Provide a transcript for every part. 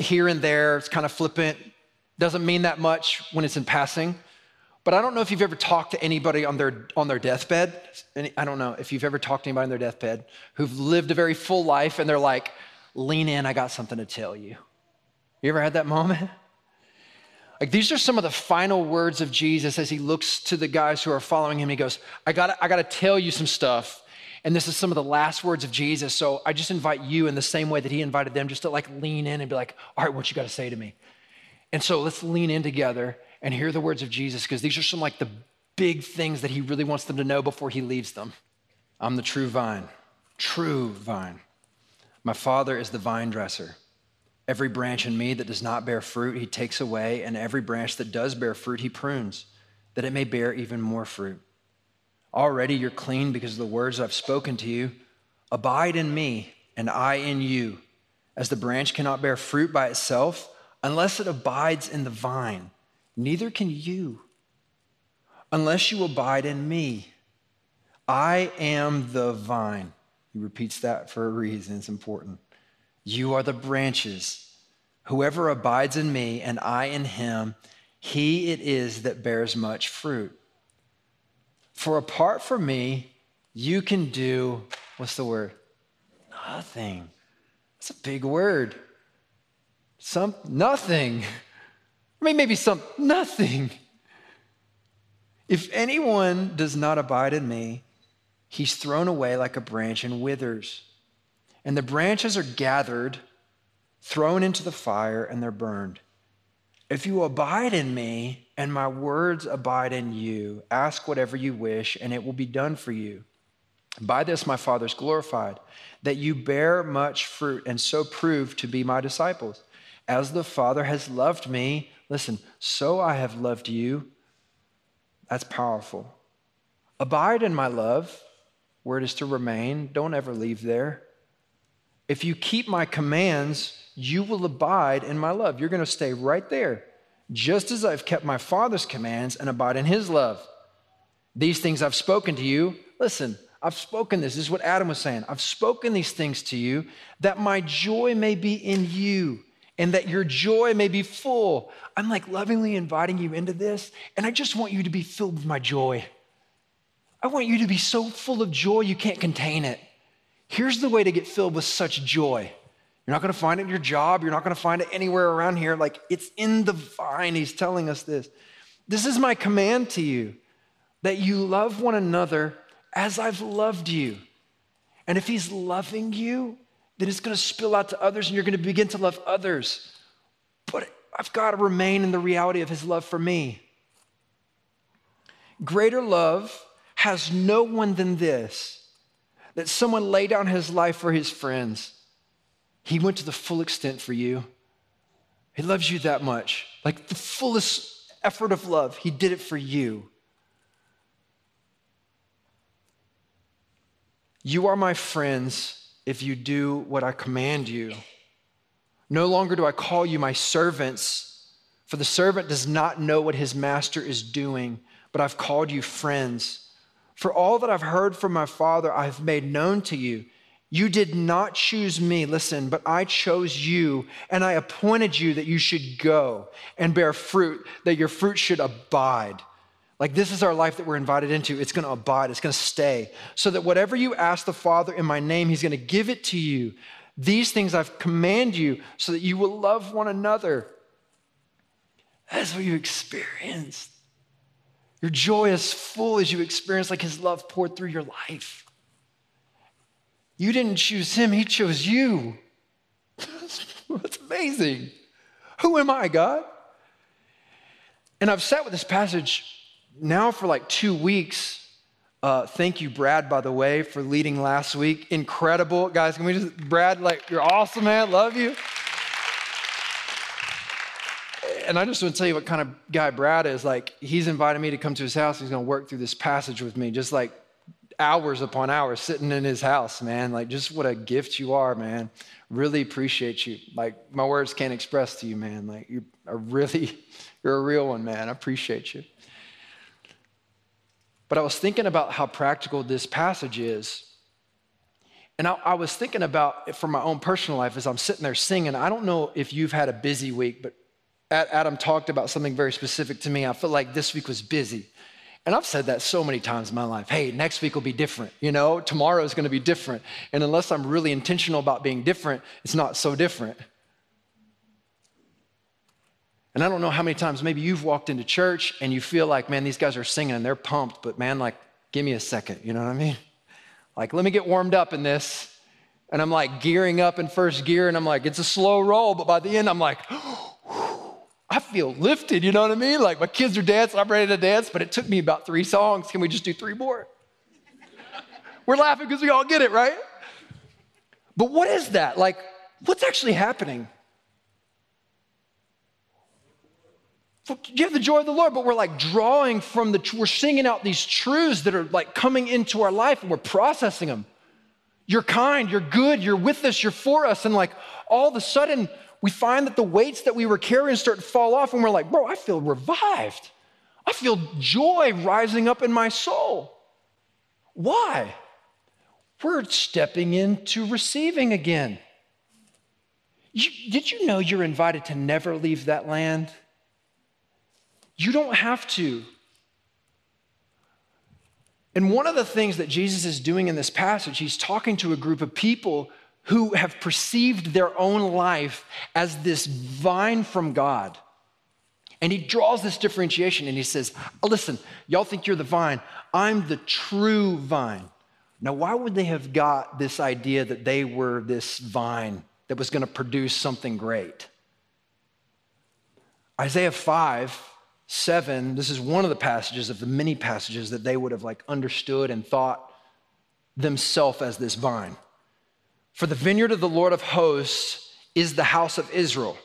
here and there. It's kind of flippant. Doesn't mean that much when it's in passing. But I don't know if you've ever talked to anybody on their, on their deathbed. I don't know if you've ever talked to anybody on their deathbed who've lived a very full life and they're like, lean in, I got something to tell you. You ever had that moment? Like these are some of the final words of Jesus as he looks to the guys who are following him. He goes, I got I got to tell you some stuff. And this is some of the last words of Jesus. So I just invite you in the same way that he invited them just to like lean in and be like, all right, what you got to say to me? And so let's lean in together and hear the words of Jesus because these are some like the big things that he really wants them to know before he leaves them. I'm the true vine, true vine. My father is the vine dresser. Every branch in me that does not bear fruit, he takes away, and every branch that does bear fruit, he prunes, that it may bear even more fruit. Already you're clean because of the words I've spoken to you. Abide in me, and I in you. As the branch cannot bear fruit by itself unless it abides in the vine, neither can you unless you abide in me. I am the vine. He repeats that for a reason, it's important. You are the branches. Whoever abides in me and I in him, he it is that bears much fruit. For apart from me, you can do, what's the word? Nothing. That's a big word. Some, nothing. I mean, maybe some, nothing. If anyone does not abide in me, he's thrown away like a branch and withers. And the branches are gathered, thrown into the fire, and they're burned. If you abide in me and my words abide in you, ask whatever you wish, and it will be done for you. By this my Father is glorified, that you bear much fruit and so prove to be my disciples. As the Father has loved me, listen, so I have loved you. That's powerful. Abide in my love, where it is to remain. Don't ever leave there. If you keep my commands, you will abide in my love. You're going to stay right there, just as I've kept my Father's commands and abide in his love. These things I've spoken to you. Listen, I've spoken this. This is what Adam was saying. I've spoken these things to you that my joy may be in you and that your joy may be full. I'm like lovingly inviting you into this, and I just want you to be filled with my joy. I want you to be so full of joy you can't contain it. Here's the way to get filled with such joy you're not going to find it in your job. You're not going to find it anywhere around here. Like it's in the vine. He's telling us this. This is my command to you that you love one another as I've loved you. And if he's loving you, then it's going to spill out to others and you're going to begin to love others. But I've got to remain in the reality of his love for me. Greater love has no one than this that someone lay down his life for his friends. He went to the full extent for you. He loves you that much. Like the fullest effort of love, He did it for you. You are my friends if you do what I command you. No longer do I call you my servants, for the servant does not know what his master is doing, but I've called you friends. For all that I've heard from my Father, I have made known to you. You did not choose me, listen, but I chose you, and I appointed you that you should go and bear fruit, that your fruit should abide. Like this is our life that we're invited into. It's going to abide, it's going to stay. So that whatever you ask the Father in my name, He's going to give it to you. These things I've command you so that you will love one another. That's what you experienced. Your joy is full as you experience like His love poured through your life. You didn't choose him, he chose you. That's amazing. Who am I, God? And I've sat with this passage now for like two weeks. Uh, thank you, Brad, by the way, for leading last week. Incredible. Guys, can we just, Brad, like, you're awesome, man. Love you. and I just want to tell you what kind of guy Brad is. Like, he's invited me to come to his house. He's going to work through this passage with me, just like hours upon hours sitting in his house, man. Like, just what a gift you are, man. Really appreciate you. Like, my words can't express to you, man. Like, you're a really, you're a real one, man. I appreciate you. But I was thinking about how practical this passage is. And I, I, was thinking about for my own personal life as I'm sitting there singing. I don't know if you've had a busy week, but Adam talked about something very specific to me. I feel like this week was busy. And I've said that so many times in my life. Hey, next week will be different. You know, tomorrow is going to be different. And unless I'm really intentional about being different, it's not so different. And I don't know how many times maybe you've walked into church and you feel like, man, these guys are singing and they're pumped, but man, like, give me a second. You know what I mean? Like, let me get warmed up in this. And I'm like gearing up in first gear and I'm like, it's a slow roll, but by the end, I'm like, oh, I feel lifted, you know what I mean? Like my kids are dancing, I'm ready to dance, but it took me about three songs. Can we just do three more? We're laughing because we all get it, right? But what is that? Like, what's actually happening? You have the joy of the Lord, but we're like drawing from the, we're singing out these truths that are like coming into our life and we're processing them. You're kind, you're good, you're with us, you're for us. And like all of a sudden, we find that the weights that we were carrying start to fall off, and we're like, bro, I feel revived. I feel joy rising up in my soul. Why? We're stepping into receiving again. You, did you know you're invited to never leave that land? You don't have to. And one of the things that Jesus is doing in this passage, he's talking to a group of people who have perceived their own life as this vine from God. And he draws this differentiation and he says, Listen, y'all think you're the vine. I'm the true vine. Now, why would they have got this idea that they were this vine that was going to produce something great? Isaiah 5, 7, this is one of the passages of the many passages that they would have like understood and thought themselves as this vine. For the vineyard of the Lord of hosts is the house of Israel,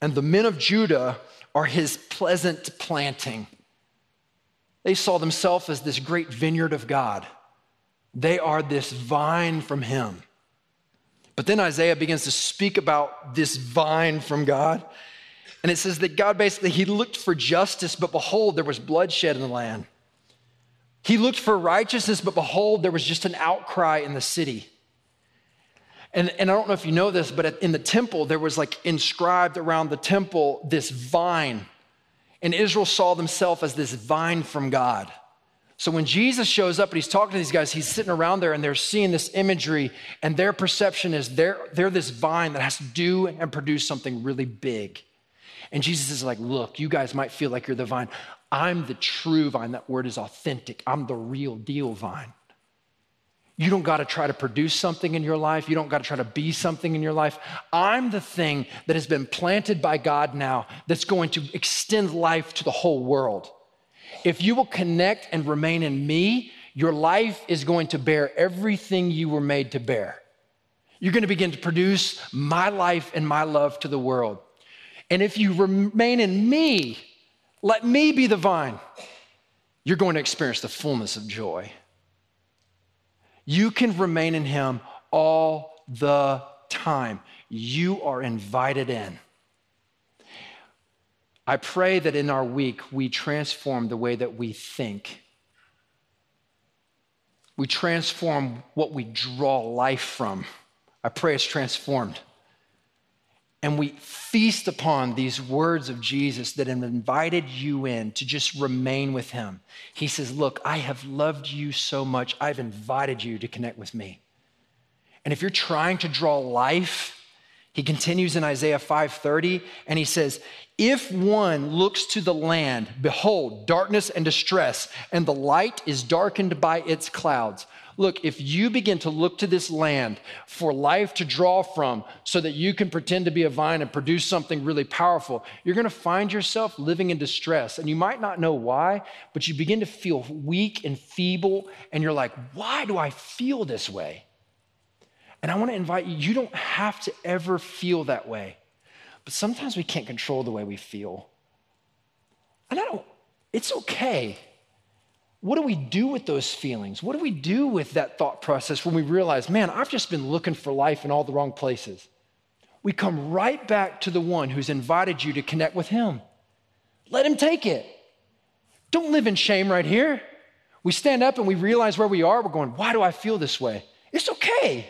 and the men of Judah are his pleasant planting. They saw themselves as this great vineyard of God. They are this vine from him. But then Isaiah begins to speak about this vine from God. And it says that God basically, he looked for justice, but behold, there was bloodshed in the land. He looked for righteousness, but behold, there was just an outcry in the city. And, and I don't know if you know this, but in the temple, there was like inscribed around the temple this vine. And Israel saw themselves as this vine from God. So when Jesus shows up and he's talking to these guys, he's sitting around there and they're seeing this imagery, and their perception is they're, they're this vine that has to do and produce something really big. And Jesus is like, Look, you guys might feel like you're the vine. I'm the true vine. That word is authentic. I'm the real deal vine. You don't got to try to produce something in your life. You don't got to try to be something in your life. I'm the thing that has been planted by God now that's going to extend life to the whole world. If you will connect and remain in me, your life is going to bear everything you were made to bear. You're going to begin to produce my life and my love to the world. And if you remain in me, let me be the vine, you're going to experience the fullness of joy. You can remain in Him all the time. You are invited in. I pray that in our week we transform the way that we think. We transform what we draw life from. I pray it's transformed and we feast upon these words of Jesus that have invited you in to just remain with him. He says, Look, I have loved you so much, I've invited you to connect with me. And if you're trying to draw life, he continues in Isaiah 5:30 and he says, "If one looks to the land, behold, darkness and distress, and the light is darkened by its clouds." Look, if you begin to look to this land for life to draw from so that you can pretend to be a vine and produce something really powerful, you're going to find yourself living in distress. And you might not know why, but you begin to feel weak and feeble. And you're like, why do I feel this way? And I want to invite you, you don't have to ever feel that way. but sometimes we can't control the way we feel. And I don't, it's okay. What do we do with those feelings? What do we do with that thought process when we realize, man, I've just been looking for life in all the wrong places? We come right back to the one who's invited you to connect with him. Let him take it. Don't live in shame right here. We stand up and we realize where we are. We're going, why do I feel this way? It's okay.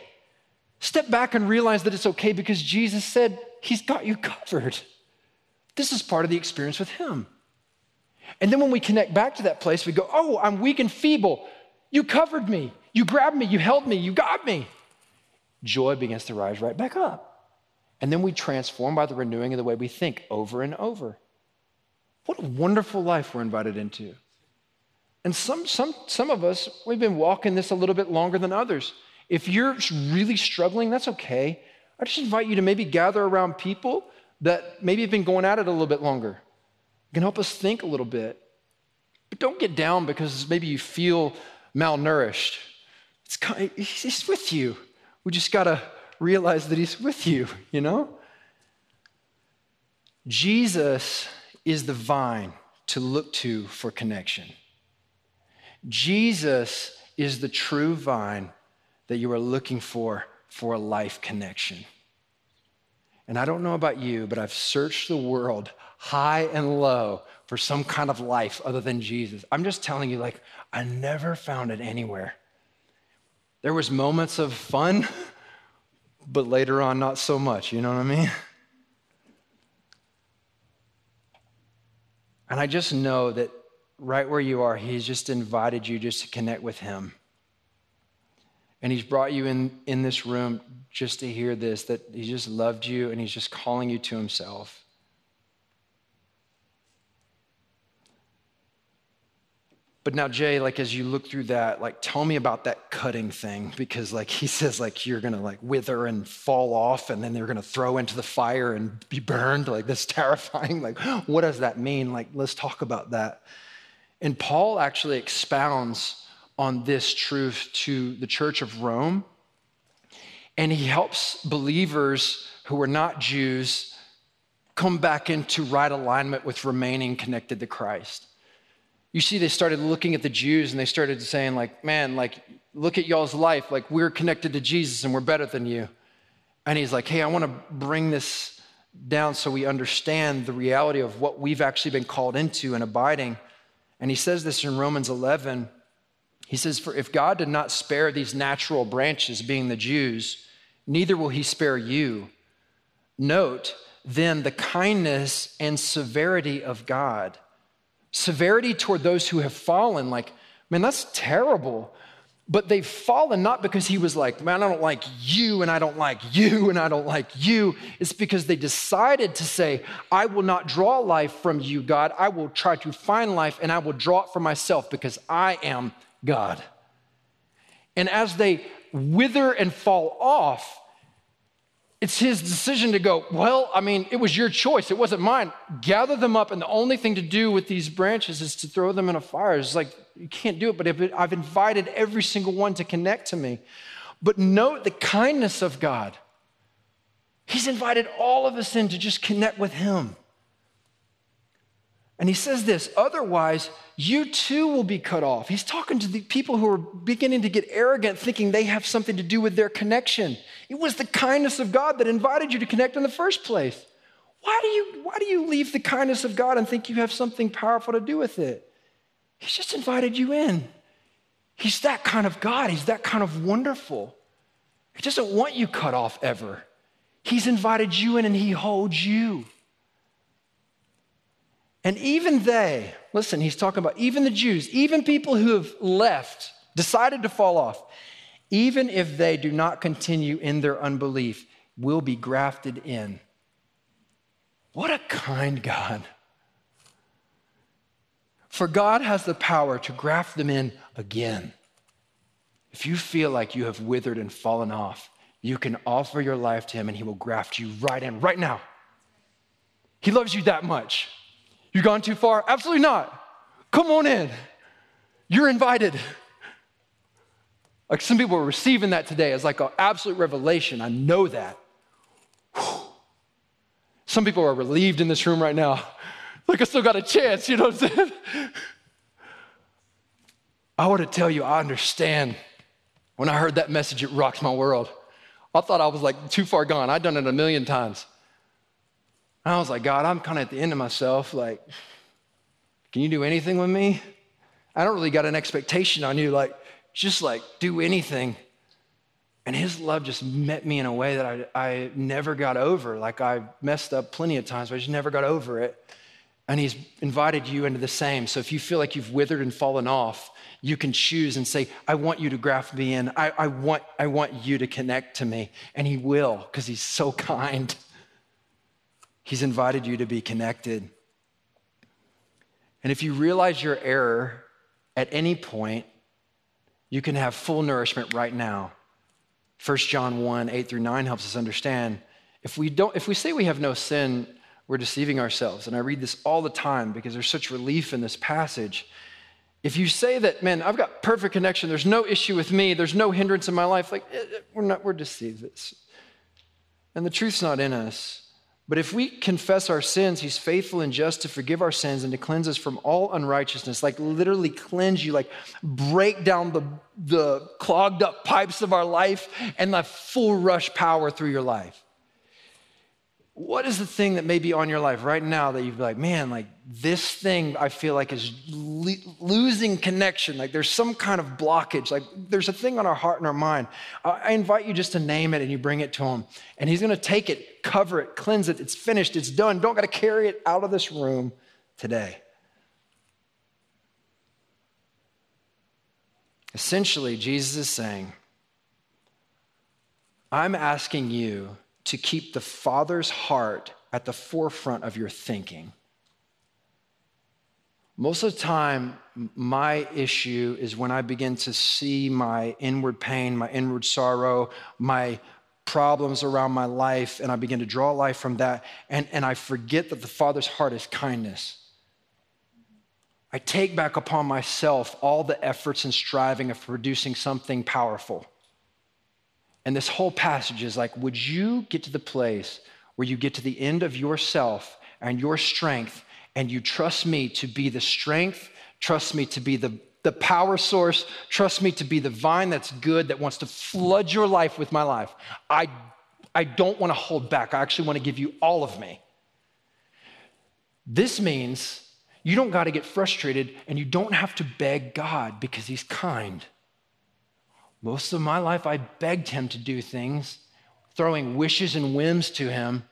Step back and realize that it's okay because Jesus said, He's got you covered. This is part of the experience with Him. And then when we connect back to that place, we go, Oh, I'm weak and feeble. You covered me. You grabbed me. You held me. You got me. Joy begins to rise right back up. And then we transform by the renewing of the way we think over and over. What a wonderful life we're invited into. And some, some, some of us, we've been walking this a little bit longer than others. If you're really struggling, that's okay. I just invite you to maybe gather around people that maybe have been going at it a little bit longer. It can help us think a little bit. But don't get down because maybe you feel malnourished. It's kind of, he's with you. We just got to realize that he's with you, you know? Jesus is the vine to look to for connection. Jesus is the true vine that you are looking for for a life connection. And I don't know about you, but I've searched the world high and low for some kind of life other than Jesus. I'm just telling you, like, I never found it anywhere. There was moments of fun, but later on, not so much. You know what I mean? And I just know that right where you are, He's just invited you just to connect with Him. And He's brought you in, in this room just to hear this that He just loved you and He's just calling you to Himself. But now, Jay, like as you look through that, like tell me about that cutting thing because, like he says, like you're gonna like wither and fall off, and then they're gonna throw into the fire and be burned. Like that's terrifying. Like, what does that mean? Like, let's talk about that. And Paul actually expounds on this truth to the church of Rome. And he helps believers who are not Jews come back into right alignment with remaining connected to Christ. You see, they started looking at the Jews and they started saying, like, man, like, look at y'all's life. Like, we're connected to Jesus and we're better than you. And he's like, hey, I want to bring this down so we understand the reality of what we've actually been called into and abiding. And he says this in Romans 11. He says, For if God did not spare these natural branches, being the Jews, neither will he spare you. Note then the kindness and severity of God. Severity toward those who have fallen, like, man, that's terrible. But they've fallen not because he was like, man, I don't like you, and I don't like you, and I don't like you. It's because they decided to say, I will not draw life from you, God. I will try to find life, and I will draw it for myself because I am God. And as they wither and fall off, it's his decision to go, Well, I mean, it was your choice. It wasn't mine. Gather them up, and the only thing to do with these branches is to throw them in a fire. It's like, you can't do it, but I've invited every single one to connect to me. But note the kindness of God. He's invited all of us in to just connect with him. And he says this otherwise, you too will be cut off. He's talking to the people who are beginning to get arrogant, thinking they have something to do with their connection. It was the kindness of God that invited you to connect in the first place. Why do you, why do you leave the kindness of God and think you have something powerful to do with it? He's just invited you in. He's that kind of God, He's that kind of wonderful. He doesn't want you cut off ever. He's invited you in and He holds you. And even they, listen, he's talking about even the Jews, even people who have left, decided to fall off, even if they do not continue in their unbelief, will be grafted in. What a kind God. For God has the power to graft them in again. If you feel like you have withered and fallen off, you can offer your life to Him and He will graft you right in right now. He loves you that much. You've gone too far? Absolutely not. Come on in. You're invited. Like some people are receiving that today as like an absolute revelation. I know that. Whew. Some people are relieved in this room right now. Like I still got a chance, you know what I'm saying? I want to tell you, I understand. When I heard that message, it rocked my world. I thought I was like too far gone. I'd done it a million times. And I was like, God, I'm kind of at the end of myself. Like, can you do anything with me? I don't really got an expectation on you. Like, just like do anything. And his love just met me in a way that I, I never got over. Like I messed up plenty of times, but I just never got over it. And he's invited you into the same. So if you feel like you've withered and fallen off, you can choose and say, I want you to graft me in. I, I, want, I want you to connect to me. And he will, because he's so kind. He's invited you to be connected. And if you realize your error at any point, you can have full nourishment right now. 1 John 1, 8 through 9 helps us understand. If we don't, if we say we have no sin, we're deceiving ourselves. And I read this all the time because there's such relief in this passage. If you say that, man, I've got perfect connection, there's no issue with me, there's no hindrance in my life, like eh, eh, we're not, we're deceived. And the truth's not in us. But if we confess our sins, he's faithful and just to forgive our sins and to cleanse us from all unrighteousness, like literally cleanse you, like break down the, the clogged up pipes of our life and the full rush power through your life. What is the thing that may be on your life right now that you'd be like, man, like this thing I feel like is le- losing connection? Like there's some kind of blockage. Like there's a thing on our heart and our mind. I invite you just to name it and you bring it to him. And he's going to take it, cover it, cleanse it. It's finished, it's done. Don't got to carry it out of this room today. Essentially, Jesus is saying, I'm asking you to keep the Father's heart at the forefront of your thinking. Most of the time, my issue is when I begin to see my inward pain, my inward sorrow, my problems around my life, and I begin to draw life from that, and, and I forget that the Father's heart is kindness. I take back upon myself all the efforts and striving of producing something powerful. And this whole passage is like, would you get to the place where you get to the end of yourself and your strength, and you trust me to be the strength, trust me to be the, the power source, trust me to be the vine that's good, that wants to flood your life with my life? I, I don't want to hold back. I actually want to give you all of me. This means you don't got to get frustrated and you don't have to beg God because He's kind. Most of my life, I begged him to do things, throwing wishes and whims to him,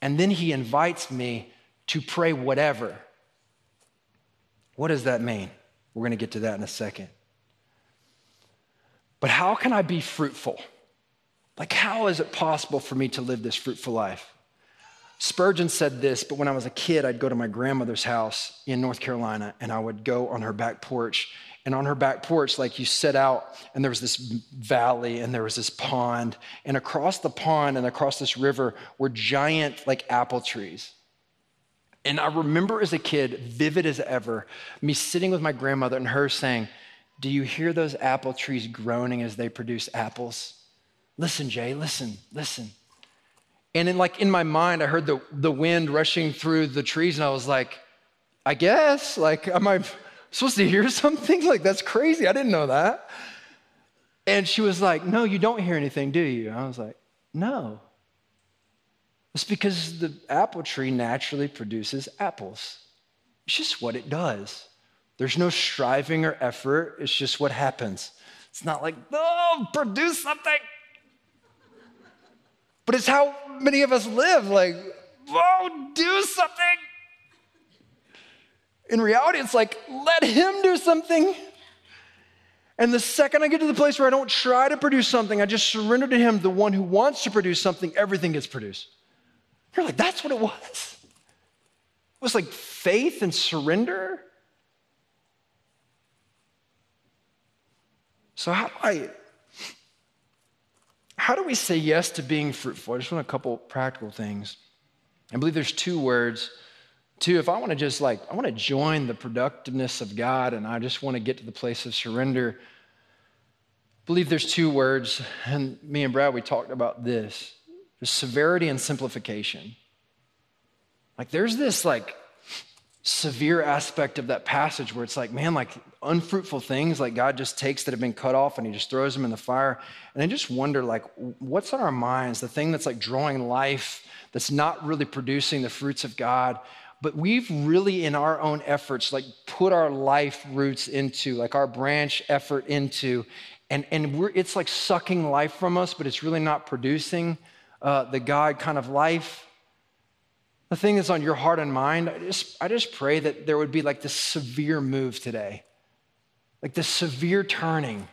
and then he invites me to pray whatever. What does that mean? We're going to get to that in a second. But how can I be fruitful? Like, how is it possible for me to live this fruitful life? Spurgeon said this, but when I was a kid, I'd go to my grandmother's house in North Carolina and I would go on her back porch and on her back porch, like you set out, and there was this valley and there was this pond. And across the pond and across this river were giant, like apple trees. And I remember as a kid, vivid as ever, me sitting with my grandmother and her saying, Do you hear those apple trees groaning as they produce apples? Listen, Jay, listen, listen. And in like in my mind, I heard the, the wind rushing through the trees, and I was like, I guess, like, am I supposed to hear something? Like, that's crazy. I didn't know that. And she was like, No, you don't hear anything, do you? I was like, No. It's because the apple tree naturally produces apples. It's just what it does. There's no striving or effort, it's just what happens. It's not like, oh, produce something. But it's how many of us live like, oh, do something. In reality, it's like, let him do something. And the second I get to the place where I don't try to produce something, I just surrender to him, the one who wants to produce something, everything gets produced. You're like, that's what it was. It was like faith and surrender. So, how do I. How do we say yes to being fruitful? I just want a couple practical things. I believe there's two words Two, if I want to just like, I want to join the productiveness of God and I just want to get to the place of surrender, I believe there's two words, and me and Brad, we talked about this there's severity and simplification. Like there's this like severe aspect of that passage where it's like, man, like unfruitful things, like God just takes that have been cut off and he just throws them in the fire. And I just wonder, like, what's on our minds? The thing that's like drawing life, that's not really producing the fruits of God. But we've really, in our own efforts, like put our life roots into, like our branch effort into, and, and we're, it's like sucking life from us, but it's really not producing uh, the God kind of life the thing that's on your heart and mind, I just, I just pray that there would be like this severe move today, like this severe turning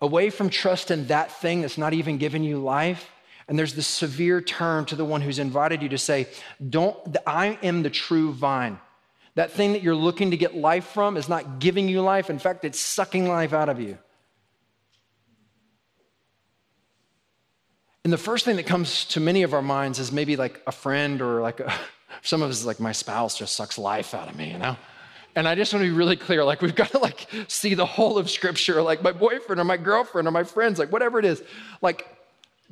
away from trust in that thing that's not even giving you life. And there's this severe turn to the one who's invited you to say, Don't, I am the true vine. That thing that you're looking to get life from is not giving you life. In fact, it's sucking life out of you. And the first thing that comes to many of our minds is maybe like a friend or like a, some of us is like my spouse just sucks life out of me, you know? And I just want to be really clear, like we've got to like see the whole of scripture, like my boyfriend or my girlfriend or my friends, like whatever it is. Like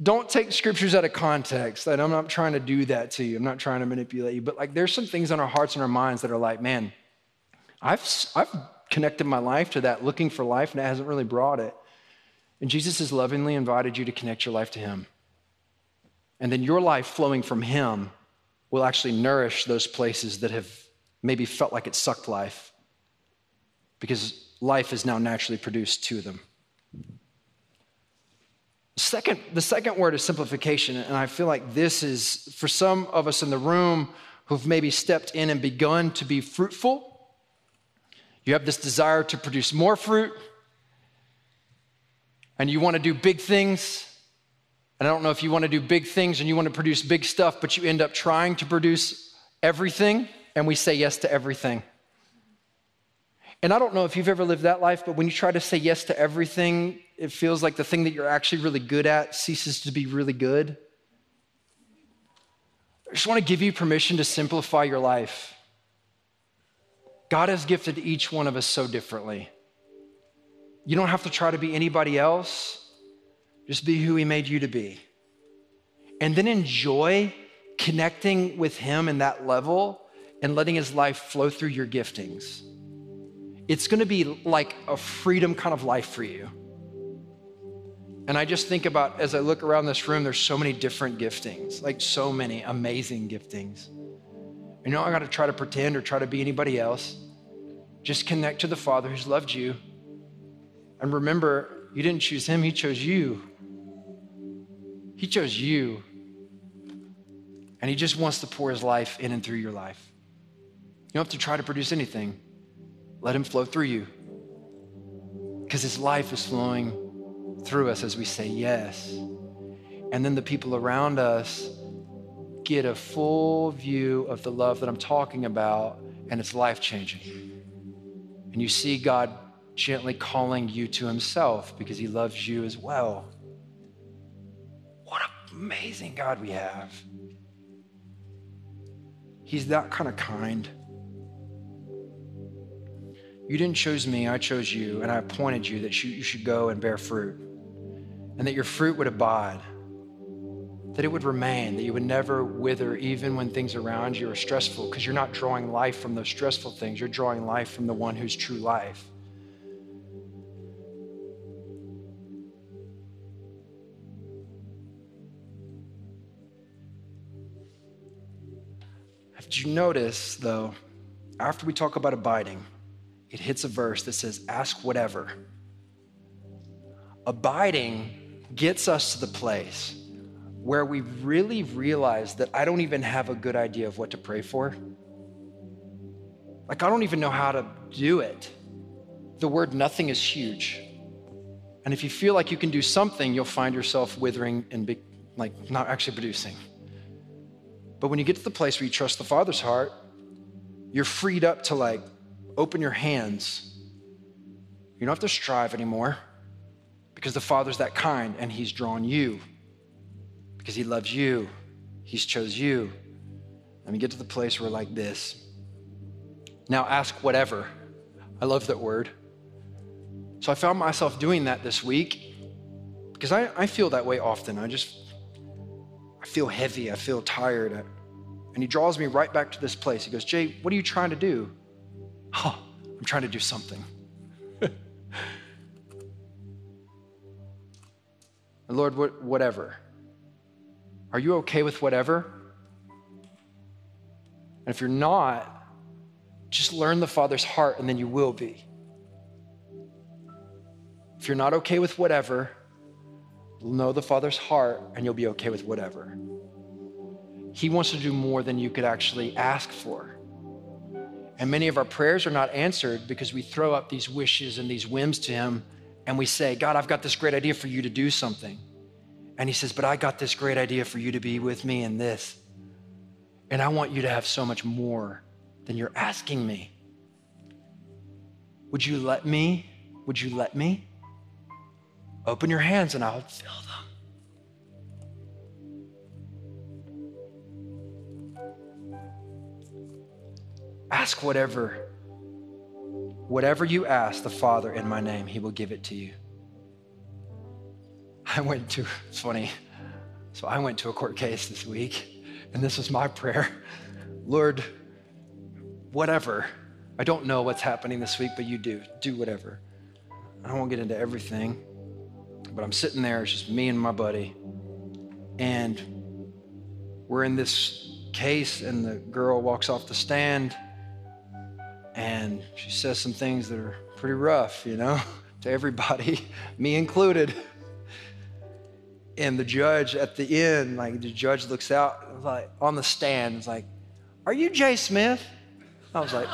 don't take scriptures out of context. And I'm not trying to do that to you. I'm not trying to manipulate you, but like there's some things in our hearts and our minds that are like, man, I've I've connected my life to that looking for life and it hasn't really brought it. And Jesus has lovingly invited you to connect your life to him. And then your life flowing from Him will actually nourish those places that have maybe felt like it sucked life because life is now naturally produced to them. Second, the second word is simplification, and I feel like this is for some of us in the room who've maybe stepped in and begun to be fruitful. You have this desire to produce more fruit, and you want to do big things, and I don't know if you want to do big things and you want to produce big stuff, but you end up trying to produce everything, and we say yes to everything. And I don't know if you've ever lived that life, but when you try to say yes to everything, it feels like the thing that you're actually really good at ceases to be really good. I just want to give you permission to simplify your life. God has gifted each one of us so differently. You don't have to try to be anybody else. Just be who He made you to be. And then enjoy connecting with Him in that level and letting His life flow through your giftings. It's gonna be like a freedom kind of life for you. And I just think about as I look around this room, there's so many different giftings, like so many amazing giftings. You know, I gotta try to pretend or try to be anybody else. Just connect to the Father who's loved you. And remember, you didn't choose Him, He chose you. He chose you. And He just wants to pour His life in and through your life. You don't have to try to produce anything, let Him flow through you. Because His life is flowing through us as we say yes. And then the people around us get a full view of the love that I'm talking about, and it's life changing. And you see God gently calling you to Himself because He loves you as well amazing God we have. He's that kind of kind. You didn't choose me, I chose you, and I appointed you that you should go and bear fruit, and that your fruit would abide, that it would remain, that you would never wither even when things around you are stressful, because you're not drawing life from those stressful things, you're drawing life from the one who's true life. Did you notice, though, after we talk about abiding, it hits a verse that says, Ask whatever. Abiding gets us to the place where we really realize that I don't even have a good idea of what to pray for. Like, I don't even know how to do it. The word nothing is huge. And if you feel like you can do something, you'll find yourself withering and be, like not actually producing. But when you get to the place where you trust the Father's heart, you're freed up to like open your hands. You don't have to strive anymore because the Father's that kind and He's drawn you because He loves you. He's chose you. Let me get to the place where like this. Now ask whatever. I love that word. So I found myself doing that this week because I, I feel that way often. I just feel heavy. I feel tired. And he draws me right back to this place. He goes, Jay, what are you trying to do? Huh, I'm trying to do something. Lord, whatever. Are you okay with whatever? And if you're not, just learn the Father's heart and then you will be. If you're not okay with whatever, know the Father's heart and you'll be okay with whatever. He wants to do more than you could actually ask for. And many of our prayers are not answered because we throw up these wishes and these whims to Him and we say, God, I've got this great idea for you to do something. And He says, But I got this great idea for you to be with me in this. And I want you to have so much more than you're asking me. Would you let me? Would you let me? Open your hands and I'll fill them. Ask whatever. Whatever you ask the Father in my name, He will give it to you. I went to, it's funny. So I went to a court case this week, and this was my prayer Lord, whatever. I don't know what's happening this week, but you do. Do whatever. I won't get into everything. But I'm sitting there, it's just me and my buddy. And we're in this case, and the girl walks off the stand and she says some things that are pretty rough, you know, to everybody, me included. And the judge at the end, like the judge looks out, like on the stand, is like, Are you Jay Smith? I was like,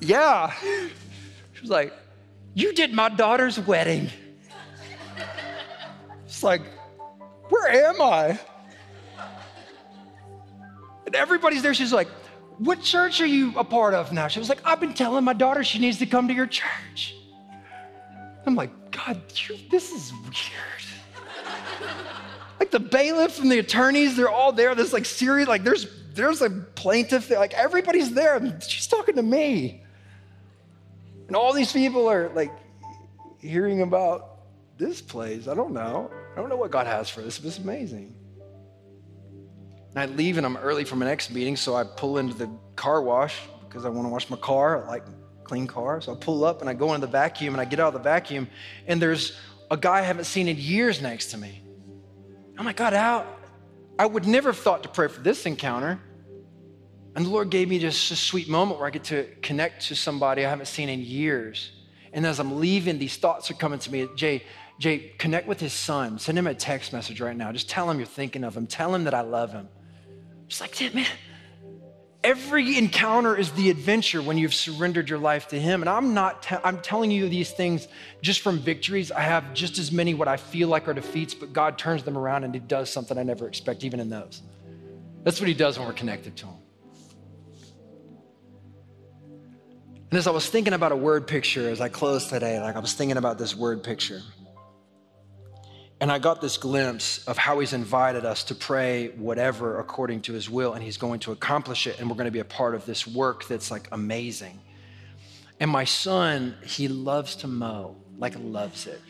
Yeah. She was like, You did my daughter's wedding. It's like, where am I? And everybody's there. She's like, what church are you a part of now? She was like, I've been telling my daughter she needs to come to your church. I'm like, God, this is weird. like the bailiff and the attorneys, they're all there. There's like serious, like there's there's a plaintiff there. Like everybody's there. She's talking to me. And all these people are like hearing about this place. I don't know. I don't know what God has for this, but it's amazing. And I leave and I'm early from an next meeting, so I pull into the car wash because I want to wash my car. I like clean car. So I pull up and I go into the vacuum and I get out of the vacuum, and there's a guy I haven't seen in years next to me. I'm like, God, how? I would never have thought to pray for this encounter. And the Lord gave me just a sweet moment where I get to connect to somebody I haven't seen in years. And as I'm leaving, these thoughts are coming to me. Jay, Jay, connect with his son. Send him a text message right now. Just tell him you're thinking of him. Tell him that I love him. Just like, that, man, every encounter is the adventure when you've surrendered your life to him. And I'm not, te- I'm telling you these things just from victories. I have just as many what I feel like are defeats, but God turns them around and he does something I never expect, even in those. That's what he does when we're connected to him. And as I was thinking about a word picture as I closed today, like I was thinking about this word picture. And I got this glimpse of how he's invited us to pray whatever according to his will, and he's going to accomplish it, and we're going to be a part of this work that's like amazing. And my son, he loves to mow, like loves it.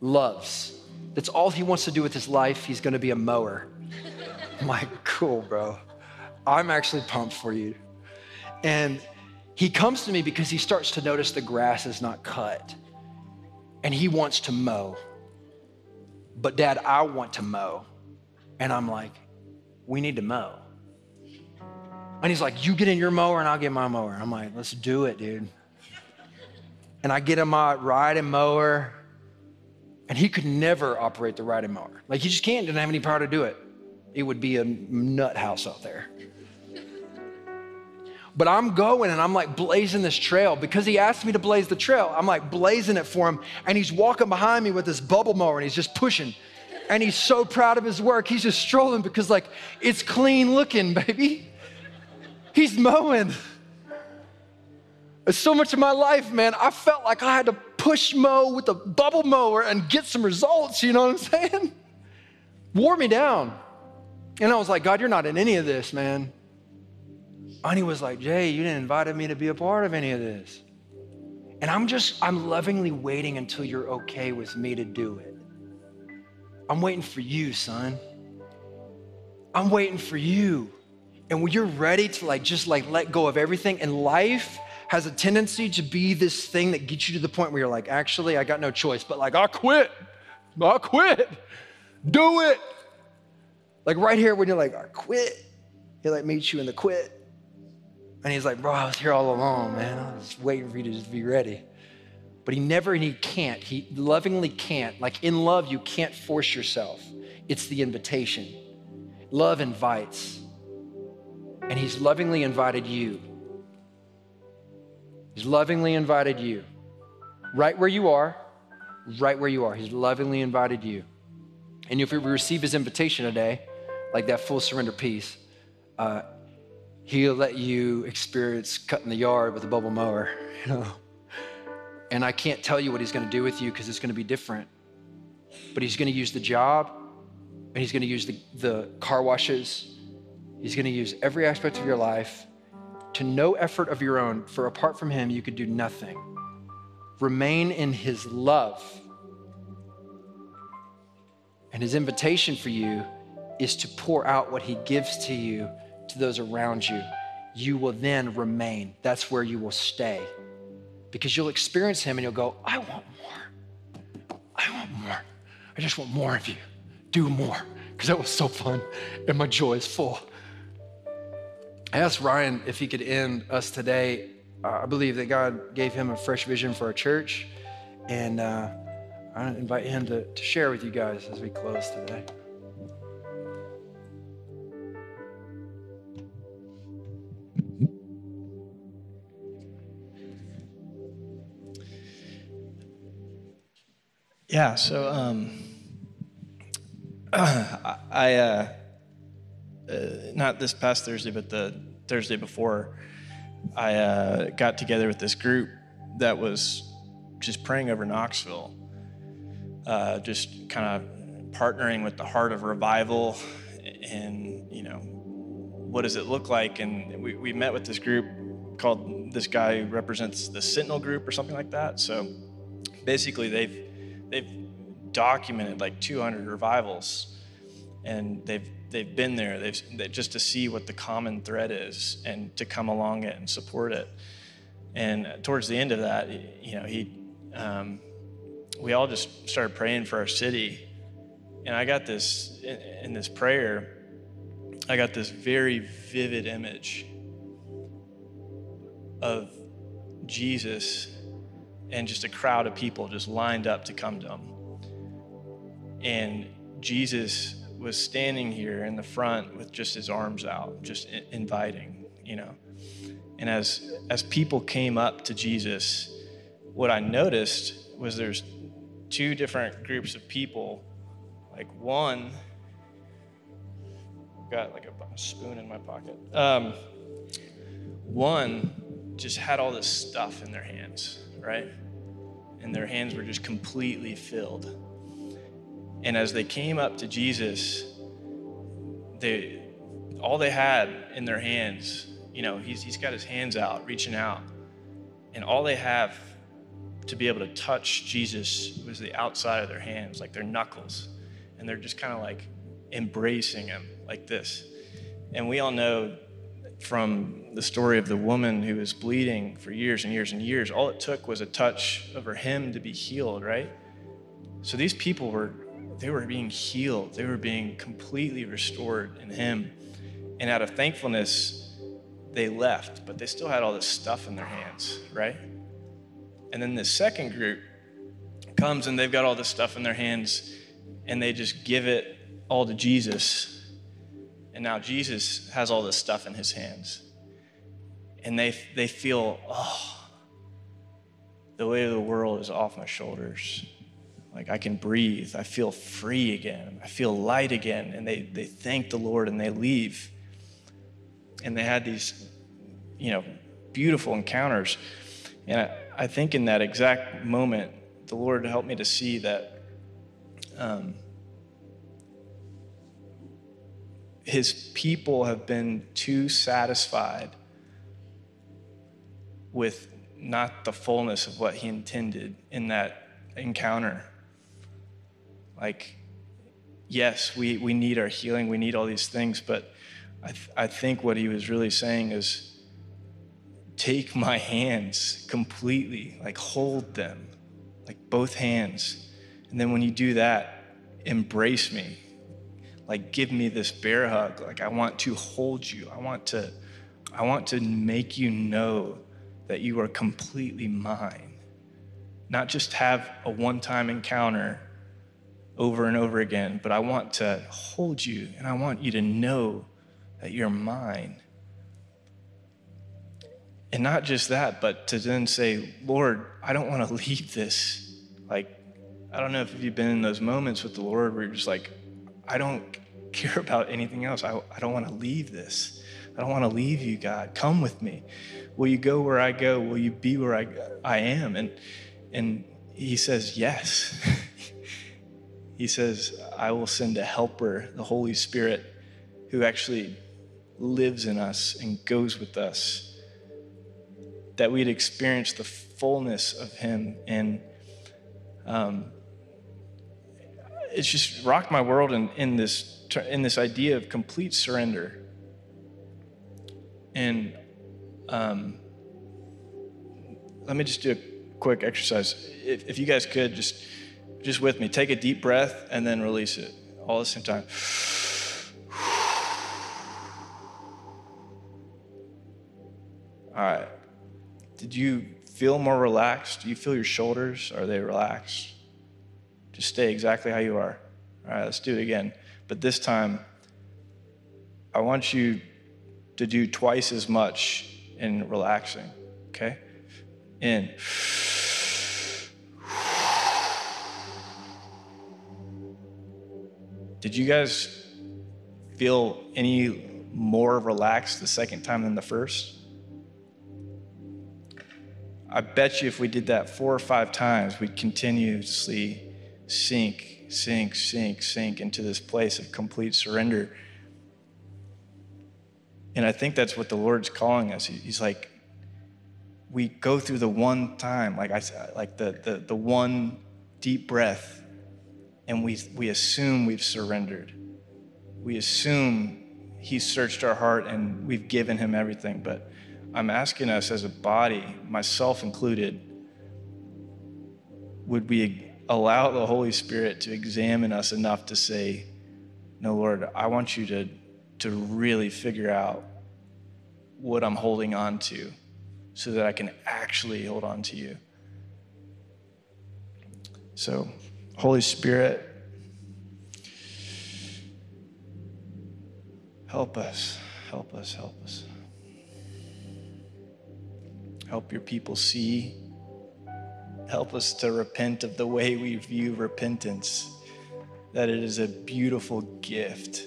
Loves. That's all he wants to do with his life. He's going to be a mower. I'm like, cool, bro. I'm actually pumped for you. And he comes to me because he starts to notice the grass is not cut, and he wants to mow but dad, I want to mow. And I'm like, we need to mow. And he's like, you get in your mower and I'll get my mower. I'm like, let's do it, dude. And I get in my riding mower, and he could never operate the riding mower. Like, he just can't, didn't have any power to do it. It would be a nut house out there. But I'm going and I'm like blazing this trail because he asked me to blaze the trail. I'm like blazing it for him. And he's walking behind me with this bubble mower and he's just pushing. And he's so proud of his work. He's just strolling because, like, it's clean looking, baby. He's mowing. So much of my life, man, I felt like I had to push mow with a bubble mower and get some results, you know what I'm saying? Wore me down. And I was like, God, you're not in any of this, man. And was like, Jay, you didn't invite me to be a part of any of this. And I'm just, I'm lovingly waiting until you're okay with me to do it. I'm waiting for you, son. I'm waiting for you. And when you're ready to like just like let go of everything, and life has a tendency to be this thing that gets you to the point where you're like, actually, I got no choice, but like, I'll quit. I'll quit. Do it. Like right here, when you're like, I quit, he like meets you in the quit. And he's like, bro, I was here all along, man. I was waiting for you to just be ready. But he never and he can't. He lovingly can't. Like in love, you can't force yourself. It's the invitation. Love invites. And he's lovingly invited you. He's lovingly invited you. Right where you are, right where you are. He's lovingly invited you. And if we receive his invitation today, like that full surrender peace, uh, he'll let you experience cutting the yard with a bubble mower, you know. And I can't tell you what he's going to do with you because it's going to be different. But he's going to use the job, and he's going to use the, the car washes. He's going to use every aspect of your life to no effort of your own, for apart from him, you could do nothing. Remain in his love. And his invitation for you is to pour out what he gives to you to those around you. You will then remain. That's where you will stay. Because you'll experience him and you'll go, I want more. I want more. I just want more of you. Do more. Because that was so fun and my joy is full. I asked Ryan if he could end us today. Uh, I believe that God gave him a fresh vision for our church. And uh, I invite him to, to share with you guys as we close today. Yeah, so um, I, uh, uh, not this past Thursday, but the Thursday before, I uh, got together with this group that was just praying over Knoxville, uh, just kind of partnering with the heart of revival and, you know, what does it look like? And we, we met with this group called, this guy represents the Sentinel group or something like that. So basically, they've they've documented like 200 revivals and they've they've been there. They've they, just to see what the common thread is and to come along it and support it. And towards the end of that you know he um, we all just started praying for our city. And i got this in, in this prayer i got this very vivid image of jesus and just a crowd of people just lined up to come to him. And Jesus was standing here in the front with just his arms out, just inviting, you know. And as as people came up to Jesus, what I noticed was there's two different groups of people. Like one got like a spoon in my pocket. Um, one just had all this stuff in their hands, right? and their hands were just completely filled. And as they came up to Jesus, they all they had in their hands, you know, he's, he's got his hands out, reaching out, and all they have to be able to touch Jesus was the outside of their hands, like their knuckles. And they're just kind of like embracing him like this. And we all know from the story of the woman who was bleeding for years and years and years. All it took was a touch of her hem to be healed, right? So these people were they were being healed. They were being completely restored in him. And out of thankfulness, they left, but they still had all this stuff in their hands, right? And then the second group comes and they've got all this stuff in their hands and they just give it all to Jesus and now Jesus has all this stuff in his hands. And they, they feel, oh, the weight of the world is off my shoulders. Like I can breathe. I feel free again. I feel light again. And they, they thank the Lord and they leave. And they had these, you know, beautiful encounters. And I, I think in that exact moment, the Lord helped me to see that um, his people have been too satisfied with not the fullness of what he intended in that encounter. Like, yes, we, we need our healing, we need all these things, but I, th- I think what he was really saying is take my hands completely, like hold them, like both hands. And then when you do that, embrace me. Like give me this bear hug. Like I want to hold you. I want to I want to make you know that you are completely mine. Not just have a one-time encounter over and over again, but I want to hold you and I want you to know that you're mine. And not just that, but to then say, Lord, I don't want to leave this. Like, I don't know if you've been in those moments with the Lord where you're just like, I don't care about anything else. I, I don't want to leave this. I don't want to leave you, God. Come with me. Will you go where I go? Will you be where I, I am? And, and he says, Yes. he says, I will send a helper, the Holy Spirit, who actually lives in us and goes with us that we'd experience the fullness of Him. And um, it's just rocked my world in, in, this, in this idea of complete surrender. And um, let me just do a quick exercise. If, if you guys could, just, just with me, take a deep breath and then release it all at the same time. All right. Did you feel more relaxed? Do you feel your shoulders? Are they relaxed? Just stay exactly how you are. All right, let's do it again. But this time, I want you to do twice as much in relaxing, okay? In. Did you guys feel any more relaxed the second time than the first? I bet you if we did that four or five times, we'd continuously sink, sink, sink, sink into this place of complete surrender. And I think that's what the Lord's calling us. He's like, we go through the one time, like I said, like the, the, the one deep breath, and we, we assume we've surrendered. We assume He searched our heart and we've given Him everything. But I'm asking us as a body, myself included, would we allow the Holy Spirit to examine us enough to say, No, Lord, I want you to, to really figure out what I'm holding on to so that I can actually hold on to you. So, Holy Spirit, help us, help us, help us. Help your people see. Help us to repent of the way we view repentance, that it is a beautiful gift.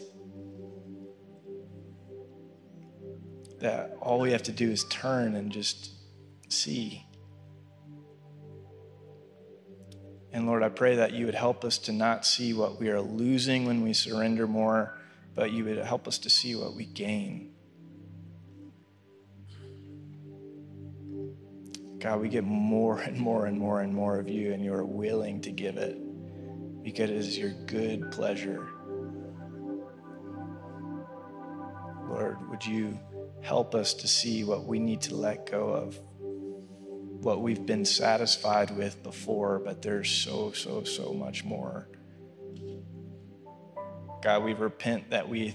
That all we have to do is turn and just see. And Lord, I pray that you would help us to not see what we are losing when we surrender more, but you would help us to see what we gain God, we get more and more and more and more of you, and you are willing to give it because it is your good pleasure. Lord, would you help us to see what we need to let go of? What we've been satisfied with before, but there's so, so, so much more. God, we repent that we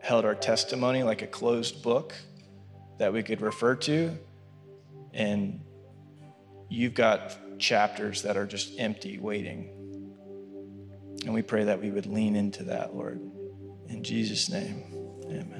held our testimony like a closed book that we could refer to and you've got chapters that are just empty, waiting. And we pray that we would lean into that, Lord. In Jesus' name, amen.